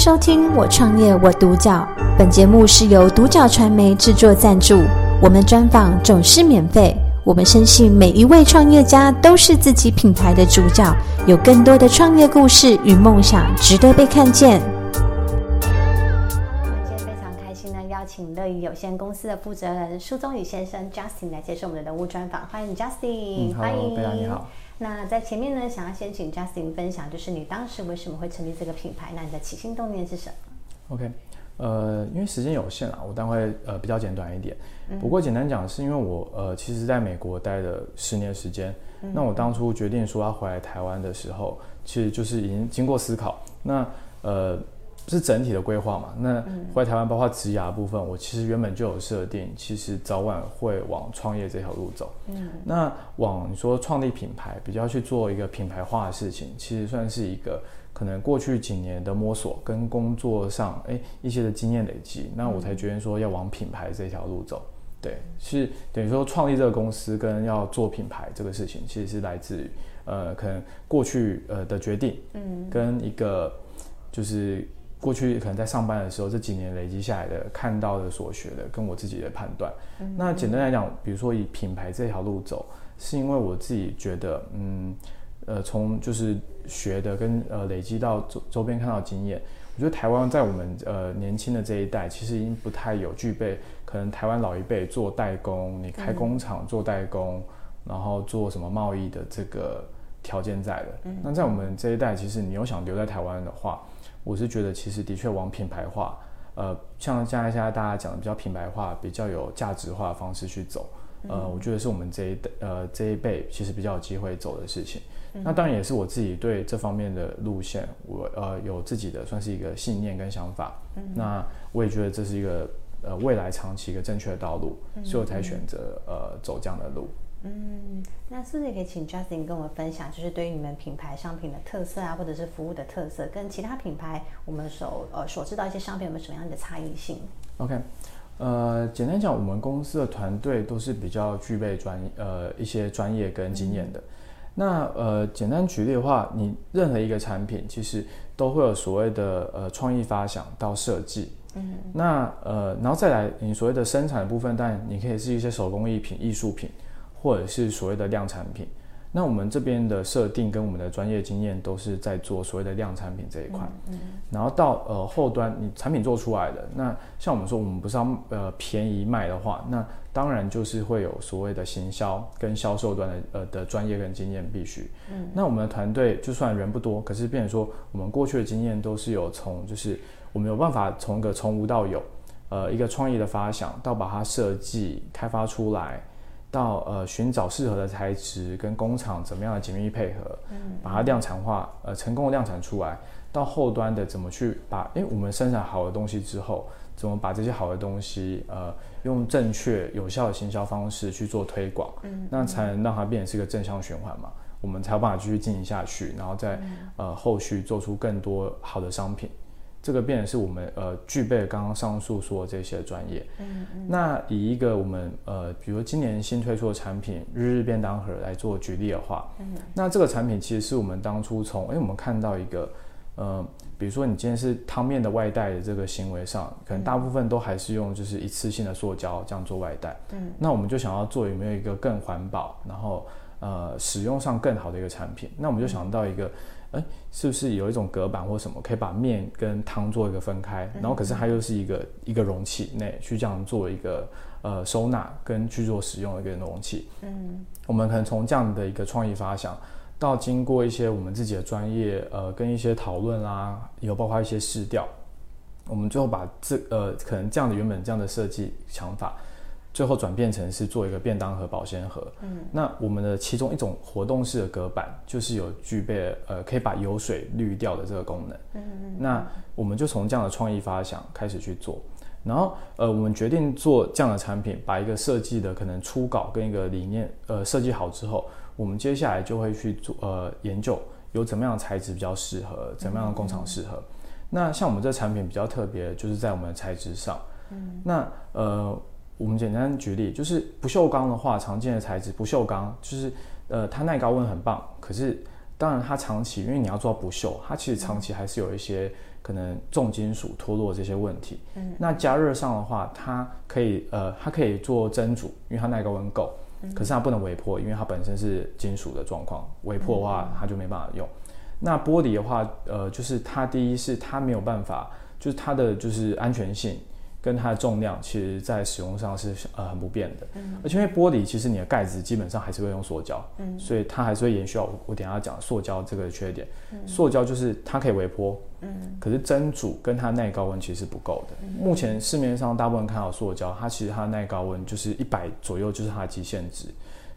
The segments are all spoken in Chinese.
收听《我创业我独角》，本节目是由独角传媒制作赞助，我们专访总是免费。我们深信每一位创业家都是自己品牌的主角，有更多的创业故事与梦想值得被看见。我们今天非常开心呢邀请乐仪有限公司的负责人苏宗宇先生 Justin 来接受我们的人物专访，欢迎 Justin，、嗯、欢迎，非常你好。那在前面呢，想要先请 Justin 分享，就是你当时为什么会成立这个品牌？那你的起心动念是什么？OK，呃，因为时间有限啊，我当然会呃比较简短一点。不过简单讲，是因为我呃其实在美国待了十年时间。嗯、那我当初决定说要回来台湾的时候，其实就是已经经过思考。那呃。是整体的规划嘛？那回台湾，包括职涯部分，我其实原本就有设定，其实早晚会往创业这条路走。嗯，那往你说创立品牌，比较去做一个品牌化的事情，其实算是一个可能过去几年的摸索跟工作上哎一些的经验累积，那我才决定说要往品牌这条路走。对，是等于说创立这个公司跟要做品牌这个事情，其实是来自于呃可能过去呃的决定，嗯，跟一个就是。过去可能在上班的时候，这几年累积下来的、看到的、所学的，跟我自己的判断。嗯、那简单来讲，比如说以品牌这条路走，是因为我自己觉得，嗯，呃，从就是学的跟呃累积到周周边看到经验，我觉得台湾在我们呃年轻的这一代，其实已经不太有具备可能台湾老一辈做代工，你开工厂做代工，嗯、然后做什么贸易的这个条件在的。嗯、那在我们这一代，其实你又想留在台湾的话，我是觉得，其实的确往品牌化，呃，像现在现在大家讲的比较品牌化、比较有价值化的方式去走，呃，我觉得是我们这一代呃这一辈其实比较有机会走的事情。那当然也是我自己对这方面的路线，我呃有自己的算是一个信念跟想法。那我也觉得这是一个呃未来长期一个正确的道路，所以我才选择呃走这样的路。嗯，那是不是也可以请 Justin 跟我们分享，就是对于你们品牌商品的特色啊，或者是服务的特色，跟其他品牌我们所呃所知道一些商品有没有什么样的差异性？OK，呃，简单讲，我们公司的团队都是比较具备专呃一些专业跟经验的。嗯、那呃，简单举例的话，你任何一个产品其实都会有所谓的呃创意发想到设计。嗯，那呃，然后再来你所谓的生产的部分，当然你可以是一些手工艺品、艺术品。或者是所谓的量产品，那我们这边的设定跟我们的专业经验都是在做所谓的量产品这一块。嗯，嗯，然后到呃后端，你产品做出来的，那像我们说我们不是要呃便宜卖的话，那当然就是会有所谓的行销跟销售端的呃的专业跟经验必须。嗯，那我们的团队就算人不多，可是变成说我们过去的经验都是有从就是我们有办法从一个从无到有，呃一个创意的发想到把它设计开发出来。到呃寻找适合的材质跟工厂怎么样的紧密配合，嗯，把它量产化，呃成功的量产出来，到后端的怎么去把，诶我们生产好的东西之后，怎么把这些好的东西，呃用正确有效的行销方式去做推广，嗯，那才能让它变成是一个正向循环嘛，我们才有办法继续经营下去，然后再呃后续做出更多好的商品。这个变成是我们呃具备刚刚上述说的这些专业。嗯嗯。那以一个我们呃，比如今年新推出的产品日日便当盒来做举例的话，嗯。那这个产品其实是我们当初从哎我们看到一个呃，比如说你今天是汤面的外带的这个行为上，可能大部分都还是用就是一次性的塑胶这样做外带。嗯。那我们就想要做有没有一个更环保，然后呃使用上更好的一个产品？那我们就想到一个。哎，是不是有一种隔板或什么，可以把面跟汤做一个分开？然后可是它又是一个一个容器内去这样做一个呃收纳跟去做使用的一个容器。嗯，我们可能从这样的一个创意发想，到经过一些我们自己的专业呃跟一些讨论啦，有包括一些试调，我们最后把这呃可能这样的原本这样的设计想法。最后转变成是做一个便当盒、保鲜盒。嗯，那我们的其中一种活动式的隔板，就是有具备呃可以把油水滤掉的这个功能。嗯嗯。那我们就从这样的创意发想开始去做，然后呃我们决定做这样的产品，把一个设计的可能初稿跟一个理念呃设计好之后，我们接下来就会去做呃研究有怎么样的材质比较适合，怎么样的工厂适合。嗯嗯。那像我们这产品比较特别，就是在我们的材质上。嗯。那呃。我们简单举例，就是不锈钢的话，常见的材质不锈钢，就是呃它耐高温很棒，可是当然它长期，因为你要做到不锈，它其实长期还是有一些可能重金属脱落这些问题。嗯，那加热上的话，它可以呃，它可以做蒸煮，因为它耐高温够。可是它不能微波，因为它本身是金属的状况，微波的话它就没办法用。那玻璃的话，呃，就是它第一是它没有办法，就是它的就是安全性。跟它的重量，其实在使用上是呃很不变的，嗯，而且因为玻璃，其实你的盖子基本上还是会用塑胶，嗯，所以它还是会延续到我等下讲塑胶这个缺点，嗯，塑胶就是它可以微波，嗯，可是蒸煮跟它耐高温其实是不够的，嗯，目前市面上大部分看到塑胶，它其实它的耐高温就是一百左右就是它的极限值，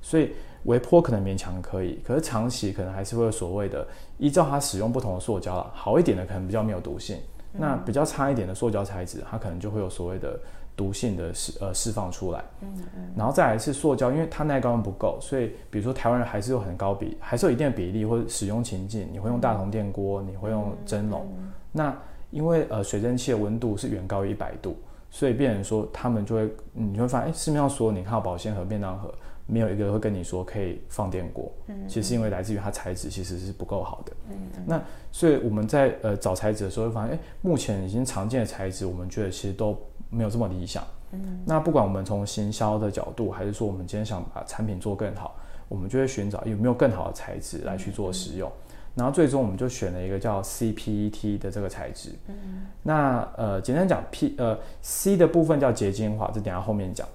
所以微波可能勉强可以，可是长期可能还是会有所谓的依照它使用不同的塑胶啦，好一点的可能比较没有毒性。那比较差一点的塑胶材质，它可能就会有所谓的毒性的释呃释放出来。嗯嗯。然后再来是塑胶，因为它耐高温不够，所以比如说台湾人还是有很高比，还是有一定的比例或者使用情境，你会用大铜电锅，你会用蒸笼。那因为呃水蒸气的温度是远高于一百度，所以变成说他们就会，你就会发现，哎，市面上所有你看到保鲜盒、便当盒。没有一个会跟你说可以放电锅，嗯，其实是因为来自于它材质其实是不够好的，嗯，那所以我们在呃找材质的时候会发现，哎，目前已经常见的材质，我们觉得其实都没有这么理想，嗯，那不管我们从行销的角度，还是说我们今天想把产品做更好，我们就会寻找有没有更好的材质来去做使用，嗯，然后最终我们就选了一个叫 CPET 的这个材质，嗯，那呃简单讲 P 呃 C 的部分叫结晶化，这等下后面讲。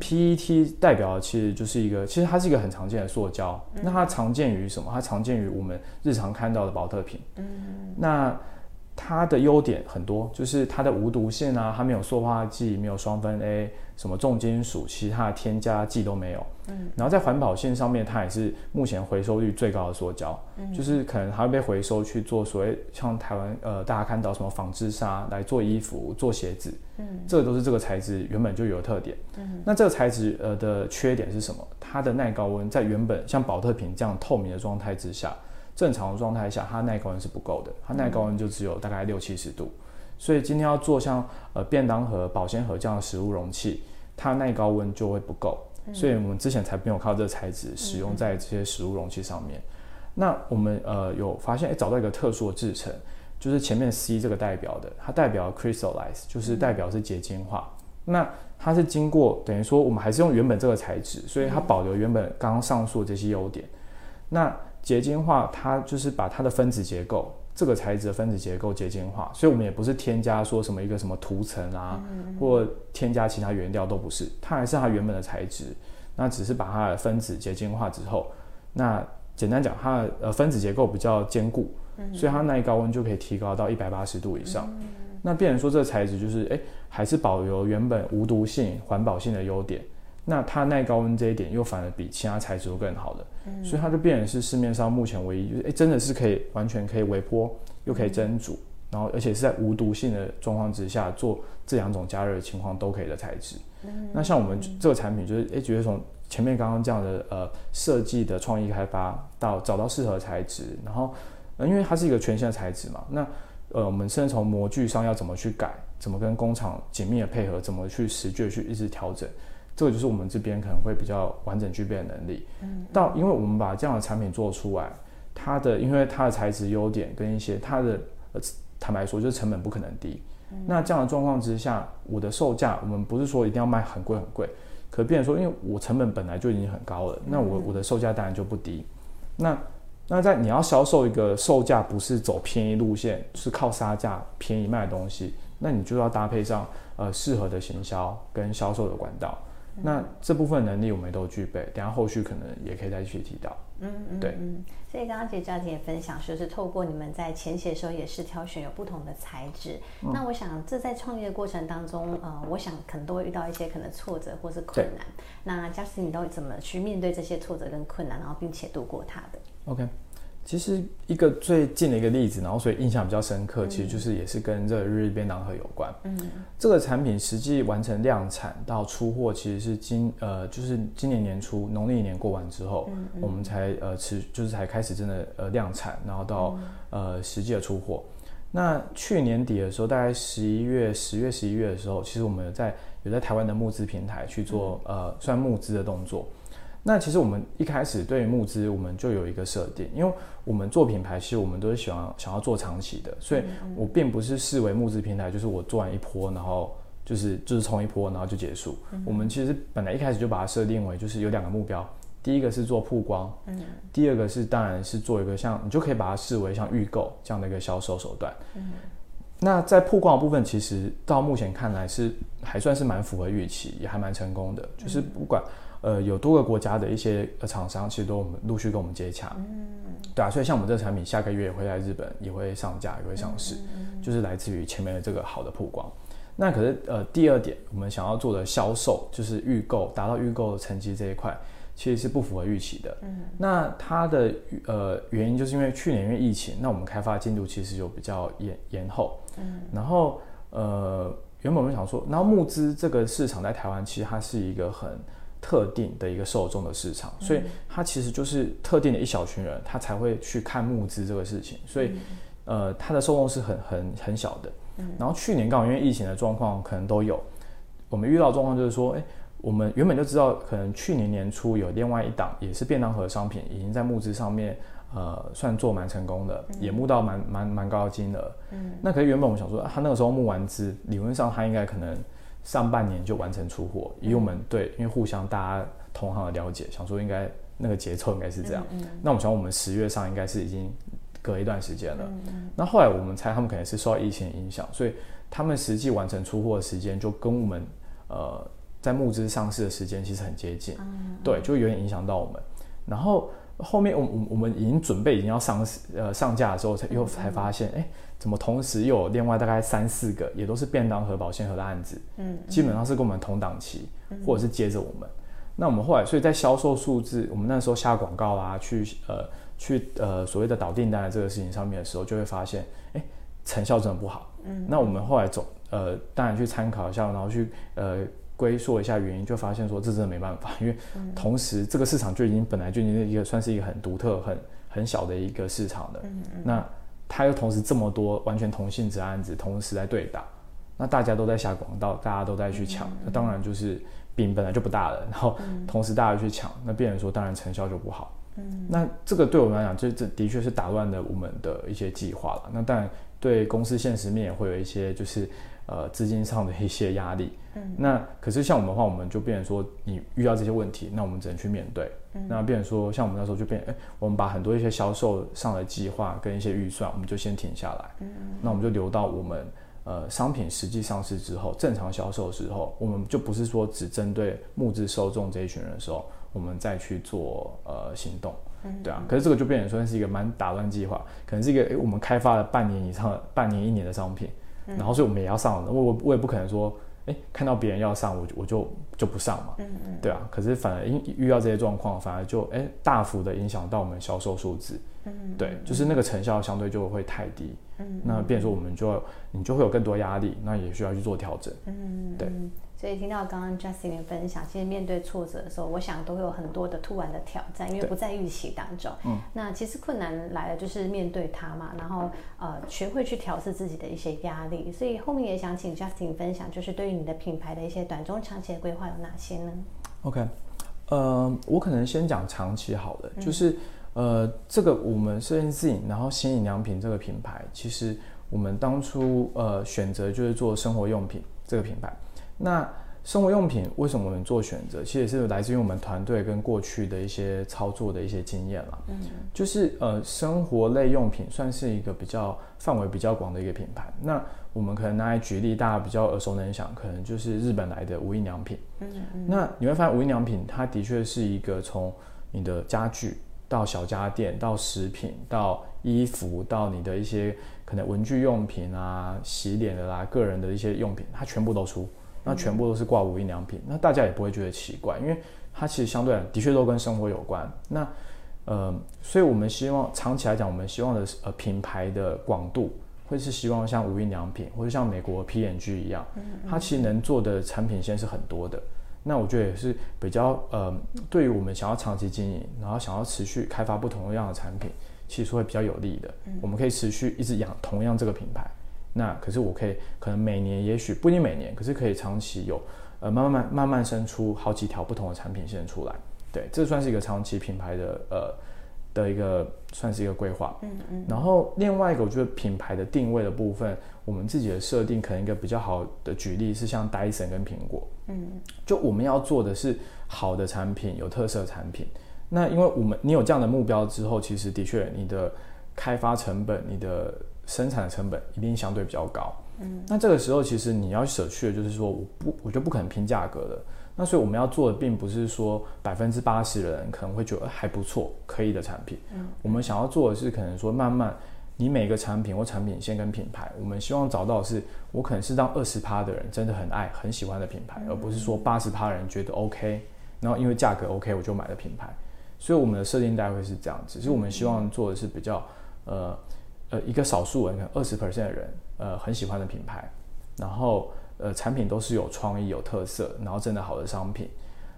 PET 代表的其实就是一个，其实它是一个很常见的塑胶。嗯、那它常见于什么？它常见于我们日常看到的保特瓶。嗯，那它的优点很多，就是它的无毒性啊，它没有塑化剂，没有双酚 A，什么重金属，其他的添加剂都没有。嗯，然后在环保性上面，它也是目前回收率最高的塑胶。嗯，就是可能它会被回收去做所谓像台湾呃大家看到什么纺织纱来做衣服、做鞋子。嗯，这个都是这个材质原本就有特点。嗯，那这个材质呃的缺点是什么？它的耐高温在原本像保特瓶这样透明的状态之下。正常的状态下，它耐高温是不够的，它耐高温就只有大概六七十度，所以今天要做像呃便当盒、保鲜盒这样的食物容器，它耐高温就会不够，所以我们之前才没有靠这个材质使用在这些食物容器上面。那我们呃有发现，诶，找到一个特殊的制成，就是前面 C 这个代表的，它代表 crystallize，就是代表是结晶化。那它是经过等于说我们还是用原本这个材质，所以它保留原本刚刚上述的这些优点。那结晶化，它就是把它的分子结构，这个材质的分子结构结晶化，所以我们也不是添加说什么一个什么涂层啊，或添加其他原料都不是，它还是它原本的材质，那只是把它的分子结晶化之后，那简单讲，它的呃分子结构比较坚固，所以它耐高温就可以提高到一百八十度以上，那变成说这个材质就是诶，还是保留原本无毒性、环保性的优点。那它耐高温这一点又反而比其他材质都更好的，嗯、所以它就变成是市面上目前唯一，就是哎，真的是可以完全可以微波，又可以蒸煮，嗯、然后而且是在无毒性的状况之下做这两种加热的情况都可以的材质。嗯、那像我们这个产品就是哎，觉得从前面刚刚这样的呃设计的创意开发到找到适合的材质，然后呃因为它是一个全新的材质嘛，那呃我们甚至从模具上要怎么去改，怎么跟工厂紧密的配合，怎么去实际去一直调整。这个就是我们这边可能会比较完整具备的能力。嗯，到因为我们把这样的产品做出来，它的因为它的材质优点跟一些它的呃坦白说就是成本不可能低。嗯，那这样的状况之下，我的售价我们不是说一定要卖很贵很贵，可变成说因为我成本本来就已经很高了，那我我的售价当然就不低。那那在你要销售一个售价不是走便宜路线，是靠杀价便宜卖的东西，那你就要搭配上呃适合的行销跟销售的管道。那这部分能力我们都具备，等下后续可能也可以再继续提到。嗯嗯，对。嗯，所以刚刚其实家婷也分享说，是透过你们在前期的时候也是挑选有不同的材质。嗯、那我想这在创业的过程当中，呃，我想可能都会遇到一些可能挫折或是困难。对那嘉斯你都怎么去面对这些挫折跟困难，然后并且度过它的？OK。其实一个最近的一个例子，然后所以印象比较深刻，其实就是也是跟这个日日便当盒有关。嗯，这个产品实际完成量产到出货，其实是今呃就是今年年初农历年过完之后，嗯嗯、我们才呃持就是才开始真的呃量产，然后到呃实际的出货。那去年底的时候，大概十一月、十月、十一月的时候，其实我们有在有在台湾的募资平台去做呃算募资的动作。那其实我们一开始对于募资，我们就有一个设定，因为我们做品牌，其实我们都是喜欢想要做长期的，所以我并不是视为募资平台，就是我做完一波，然后就是就是冲一波，然后就结束。我们其实本来一开始就把它设定为，就是有两个目标，第一个是做曝光，第二个是当然是做一个像你就可以把它视为像预购这样的一个销售手段。那在曝光的部分，其实到目前看来是还算是蛮符合预期，也还蛮成功的，就是不管。呃，有多个国家的一些厂商，其实都我们陆续跟我们接洽，嗯，对啊，所以像我们这个产品，下个月也会在日本也会上架，也会上市，嗯，就是来自于前面的这个好的曝光。那可是呃，第二点，我们想要做的销售，就是预购达到预购的成绩这一块，其实是不符合预期的。嗯，那它的呃原因就是因为去年因为疫情，那我们开发进度其实就比较延延后，嗯，然后呃原本我们想说，然后募资这个市场在台湾其实它是一个很特定的一个受众的市场，所以它其实就是特定的一小群人，他才会去看募资这个事情，所以，呃，它的受众是很很很小的。然后去年刚好因为疫情的状况，可能都有，我们遇到状况就是说，哎，我们原本就知道，可能去年年初有另外一档也是便当盒商品，已经在募资上面，呃，算做蛮成功的，也募到蛮蛮蛮高的金额。嗯，那可是原本我们想说，他那个时候募完资，理论上他应该可能。上半年就完成出货，以我们对，因为互相大家同行的了解，想说应该那个节奏应该是这样。嗯嗯、那我们想，我们十月上应该是已经隔一段时间了。那后来我们猜，他们可能是受到疫情影响，所以他们实际完成出货的时间就跟我们呃在募资上市的时间其实很接近。嗯、对，就有点影响到我们。然后后面我我我们已经准备已经要上市呃上架的时候，才又才发现，哎、嗯。怎么同时又有另外大概三四个，也都是便当盒、保鲜盒的案子，嗯，基本上是跟我们同档期，嗯、或者是接着我们。那我们后来，所以在销售数字，我们那时候下广告啦，去呃去呃所谓的导订单的这个事情上面的时候，就会发现，哎，成效真的不好。嗯，那我们后来总呃当然去参考一下，然后去呃归溯一下原因，就发现说这真的没办法，因为同时这个市场就已经本来就已经是一个算是一个很独特、很很小的一个市场的，嗯嗯，那。他又同时这么多完全同性质案子同时在对打，那大家都在下广告，大家都在去抢，嗯、那当然就是饼本来就不大了，然后同时大家去抢，那变成说当然成效就不好。嗯，那这个对我们来讲，这这的确是打乱了我们的一些计划了。那当然对公司现实面也会有一些就是。呃，资金上的一些压力，嗯，那可是像我们的话，我们就变成说，你遇到这些问题，那我们只能去面对，嗯，那变成说，像我们那时候就变，哎，我们把很多一些销售上的计划跟一些预算，我们就先停下来，嗯，那我们就留到我们呃商品实际上市之后，正常销售的时候，我们就不是说只针对募资受众这一群人的时候，我们再去做呃行动，嗯，对啊，可是这个就变成说是一个蛮打乱计划，可能是一个哎我们开发了半年以上、半年一年的商品。然后所以我们也要上，我我我也不可能说，哎，看到别人要上，我就我就就不上嘛，嗯嗯，对啊。可是反而因遇到这些状况，反而就哎大幅的影响到我们销售数字，嗯嗯，对，就是那个成效相对就会太低，嗯，那变成说我们就你就会有更多压力，那也需要去做调整，嗯，对。所以听到刚刚 Justin 的分享，其实面对挫折的时候，我想都会有很多的突然的挑战，因为不在预期当中。嗯，那其实困难来了就是面对它嘛，然后呃学会去调试自己的一些压力。所以后面也想请 Justin 分享，就是对于你的品牌的一些短中长期的规划有哪些呢？OK，呃，我可能先讲长期好了，就是、嗯、呃这个我们设计自己，然后新营良品这个品牌，其实我们当初呃选择就是做生活用品这个品牌。那生活用品为什么我们做选择？其实是来自于我们团队跟过去的一些操作的一些经验了。嗯，就是呃，生活类用品算是一个比较范围比较广的一个品牌。那我们可能拿来举例，大家比较耳熟能详，可能就是日本来的无印良品。嗯嗯。那你会发现无印良品，它的确是一个从你的家具到小家电到食品到衣服到你的一些可能文具用品啊、洗脸的啦、个人的一些用品，它全部都出。那全部都是挂无印良品，那大家也不会觉得奇怪，因为它其实相对来的确都跟生活有关。那呃，所以我们希望长期来讲，我们希望的呃品牌的广度，会是希望像无印良品或者像美国 P&G 一样，它其实能做的产品线是很多的。那我觉得也是比较呃，对于我们想要长期经营，然后想要持续开发不同样的产品，其实会比较有利的。我们可以持续一直养同样这个品牌。那可是我可以可能每年也许不一定每年，可是可以长期有呃慢慢慢慢慢生出好几条不同的产品线出来。对，这算是一个长期品牌的呃的一个算是一个规划。嗯嗯。然后另外一个，我觉得品牌的定位的部分，我们自己的设定可能一个比较好的举例是像戴森跟苹果。嗯。就我们要做的是好的产品，有特色的产品。那因为我们你有这样的目标之后，其实的确你的开发成本、你的生产的成本一定相对比较高。嗯。那这个时候其实你要舍去的就是说，我不，我就不可能拼价格的。那所以我们要做的并不是说百分之八十的人可能会觉得还不错、可以的产品。嗯。我们想要做的是可能说慢慢，你每个产品或产品线跟品牌，我们希望找到的是我可能是让二十趴的人真的很爱、很喜欢的品牌，而不是说八十趴人觉得 OK，然后因为价格 OK 我就买了品牌。所以我们的设定大概会是这样子，就是我们希望做的是比较，呃，呃，一个少数人，可能二十 percent 的人，呃，很喜欢的品牌，然后呃，产品都是有创意、有特色，然后真的好的商品，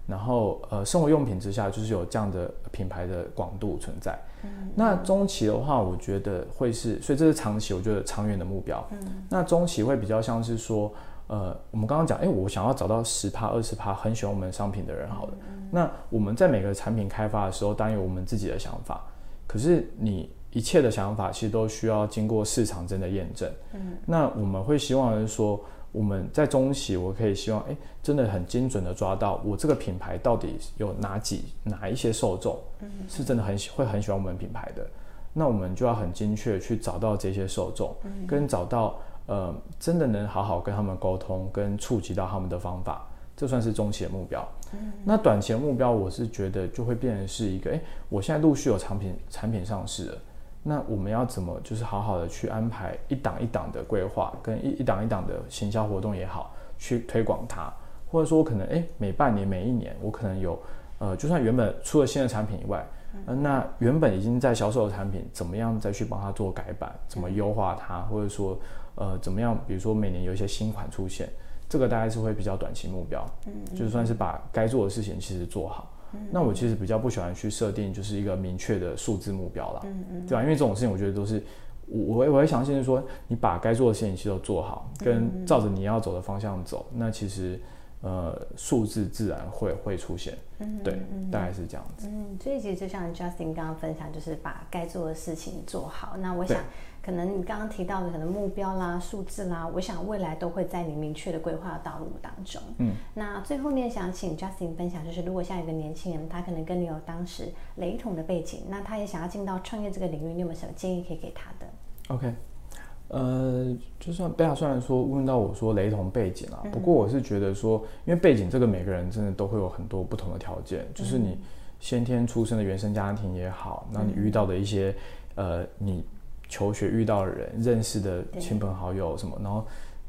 然后呃，生活用品之下就是有这样的品牌的广度存在。嗯。那中期的话，我觉得会是，所以这是长期，我觉得长远的目标。嗯。那中期会比较像是说。呃，我们刚刚讲，哎，我想要找到十趴、二十趴很喜欢我们商品的人，好了。嗯、那我们在每个产品开发的时候，当然有我们自己的想法。可是你一切的想法，其实都需要经过市场真的验证。嗯。那我们会希望是说，我们在中期，我可以希望，哎，真的很精准的抓到我这个品牌到底有哪几哪一些受众，是真的很喜会很喜欢我们品牌的。那我们就要很精确去找到这些受众，跟找到。呃，真的能好好跟他们沟通，跟触及到他们的方法，这算是中期的目标。嗯，那短期的目标，我是觉得就会变成是一个，诶，我现在陆续有产品产品上市了，那我们要怎么就是好好的去安排一档一档的规划，跟一一档一档的行销活动也好，去推广它，或者说可能诶，每半年每一年，我可能有，呃，就算原本出了新的产品以外。呃，那原本已经在销售的产品，怎么样再去帮它做改版？怎么优化它？或者说，呃，怎么样？比如说每年有一些新款出现，这个大概是会比较短期目标。嗯，就算是把该做的事情其实做好。嗯，那我其实比较不喜欢去设定就是一个明确的数字目标啦。嗯嗯，对吧？因为这种事情我觉得都是我我我会相信是说，你把该做的事情其实都做好，跟照着你要走的方向走，那其实。呃，数字自然会会出现，嗯，对，嗯、大概是这样子。嗯，所以其实就像 Justin 刚刚分享，就是把该做的事情做好。那我想，可能你刚刚提到的可能目标啦、数字啦，我想未来都会在你明确的规划道路当中。嗯，那最后面想请 Justin 分享，就是如果像有一个年轻人，他可能跟你有当时雷同的背景，那他也想要进到创业这个领域，你有没有什么建议可以给他的？OK。呃，就算贝亚虽然说问到我说雷同背景啊，不过我是觉得说，因为背景这个每个人真的都会有很多不同的条件，就是你先天出生的原生家庭也好，那你遇到的一些呃，你求学遇到的人、认识的亲朋好友什么，然后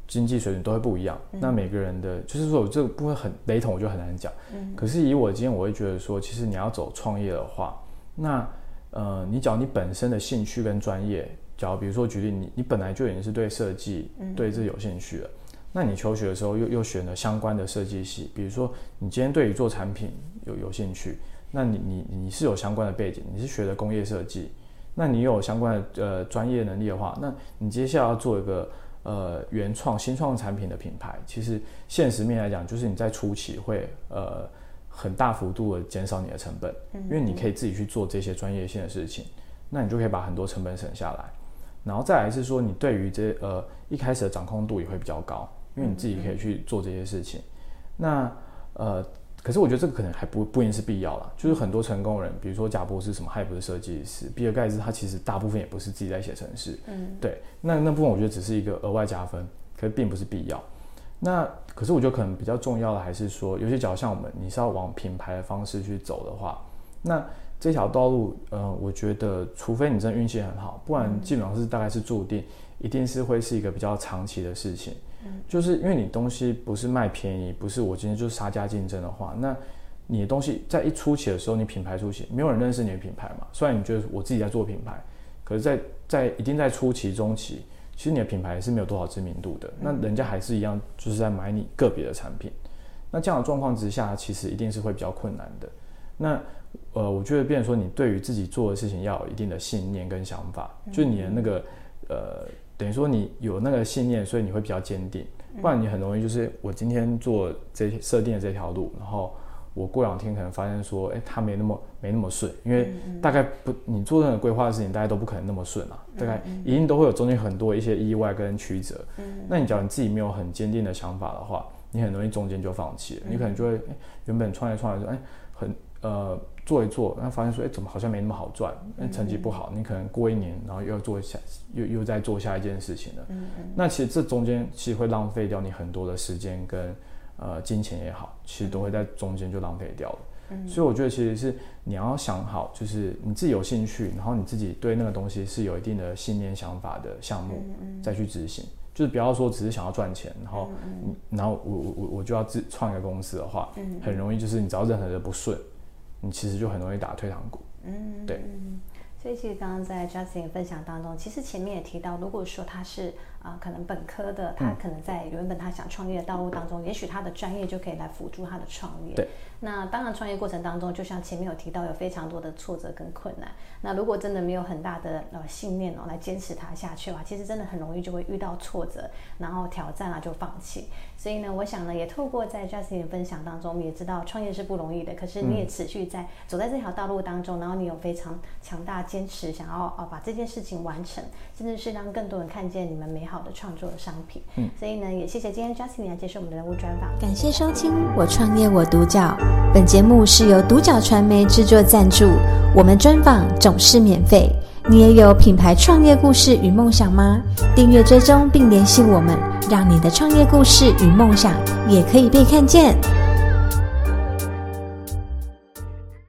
经济水准都会不一样。那每个人的就是说这个部分很雷同，我就很难讲。可是以我今天我会觉得说，其实你要走创业的话，那呃，你找你本身的兴趣跟专业。假如比如说举例，你你本来就已经是对设计对这有兴趣了，嗯，那你求学的时候又又选了相关的设计系，比如说你今天对于做产品有有兴趣，那你你你是有相关的背景，你是学的工业设计，那你有相关的呃专业能力的话，那你接下来要做一个呃原创新创产品的品牌，其实现实面来讲，就是你在初期会呃很大幅度的减少你的成本，因为你可以自己去做这些专业性的事情，那你就可以把很多成本省下来。然后再来是说，你对于这呃一开始的掌控度也会比较高，因为你自己可以去做这些事情。那呃，可是我觉得这个可能还不不一定是必要啦。就是很多成功人，比如说贾博士什么，他也不是设计师；比尔盖茨他其实大部分也不是自己在写程式。嗯，对。那那部分我觉得只是一个额外加分，可是并不是必要。那可是我觉得可能比较重要的还是说，有些角像我们，你是要往品牌的方式去走的话，那。这条道路，呃，我觉得，除非你真的运气很好，不然基本上是大概是注定，一定是会是一个比较长期的事情。就是因为你东西不是卖便宜，不是我今天就是杀价竞争的话，那你的东西在一初期的时候，你品牌初期，没有人认识你的品牌嘛。虽然你觉得我自己在做品牌，可是在，在一定在初期、中期，其实你的品牌是没有多少知名度的。那人家还是一样，就是在买你个别的产品。那这样的状况之下，其实一定是会比较困难的。那呃，我觉得，变成说，你对于自己做的事情要有一定的信念跟想法，就你的那个，呃，等于说你有那个信念，所以你会比较坚定，不然你很容易就是我今天做这设定的这条路，然后我过两天可能发现说，哎，它没那么没那么顺，因为大概不你做任何规划的事情，大家都不可能那么顺啊，大概一定都会有中间很多一些意外跟曲折。那你假如你自己没有很坚定的想法的话，你很容易中间就放弃了，你可能就会原本创业创业说，哎，很呃做一做，然后发现说，哎，怎么好像没那么好赚，那成绩不好，你可能过一年，然后又要做下又又再做下一件事情了。那其实这中间其实会浪费掉你很多的时间跟。呃，金钱也好，其实都会在中间就浪费掉了。嗯，所以我觉得其实是你要想好，就是你自己有兴趣，然后你自己对那个东西是有一定的信念、想法的项目，再去执行。就是不要说只是想要赚钱，然后，然后我我我我就要自创一个公司的话，很容易就是你只要任何的不顺，你其实就很容易打退堂鼓。嗯，对。所以其实刚刚在 Justin 分享当中，其实前面也提到，如果说他是啊、呃，可能本科的，他可能在原本他想创业的道路当中，也许他的专业就可以来辅助他的创业。对。那当然，创业过程当中，就像前面有提到，有非常多的挫折跟困难。那如果真的没有很大的呃信念哦，来坚持它下去的话，其实真的很容易就会遇到挫折，然后挑战啊就放弃。所以呢，我想呢，也透过在 Justin 的分享当中，我们也知道创业是不容易的。可是你也持续在走在这条道路当中，然后你有非常强大坚持，想要哦把这件事情完成，甚至是让更多人看见你们美好的创作的商品。嗯，所以呢，也谢谢今天 Justin 来接受我们的人物专访。感谢收听我创业我独角。本节目是由独角传媒制作赞助，我们专访总是免费。你也有品牌创业故事与梦想吗？订阅追踪并联系我们，让你的创业故事与梦想也可以被看见。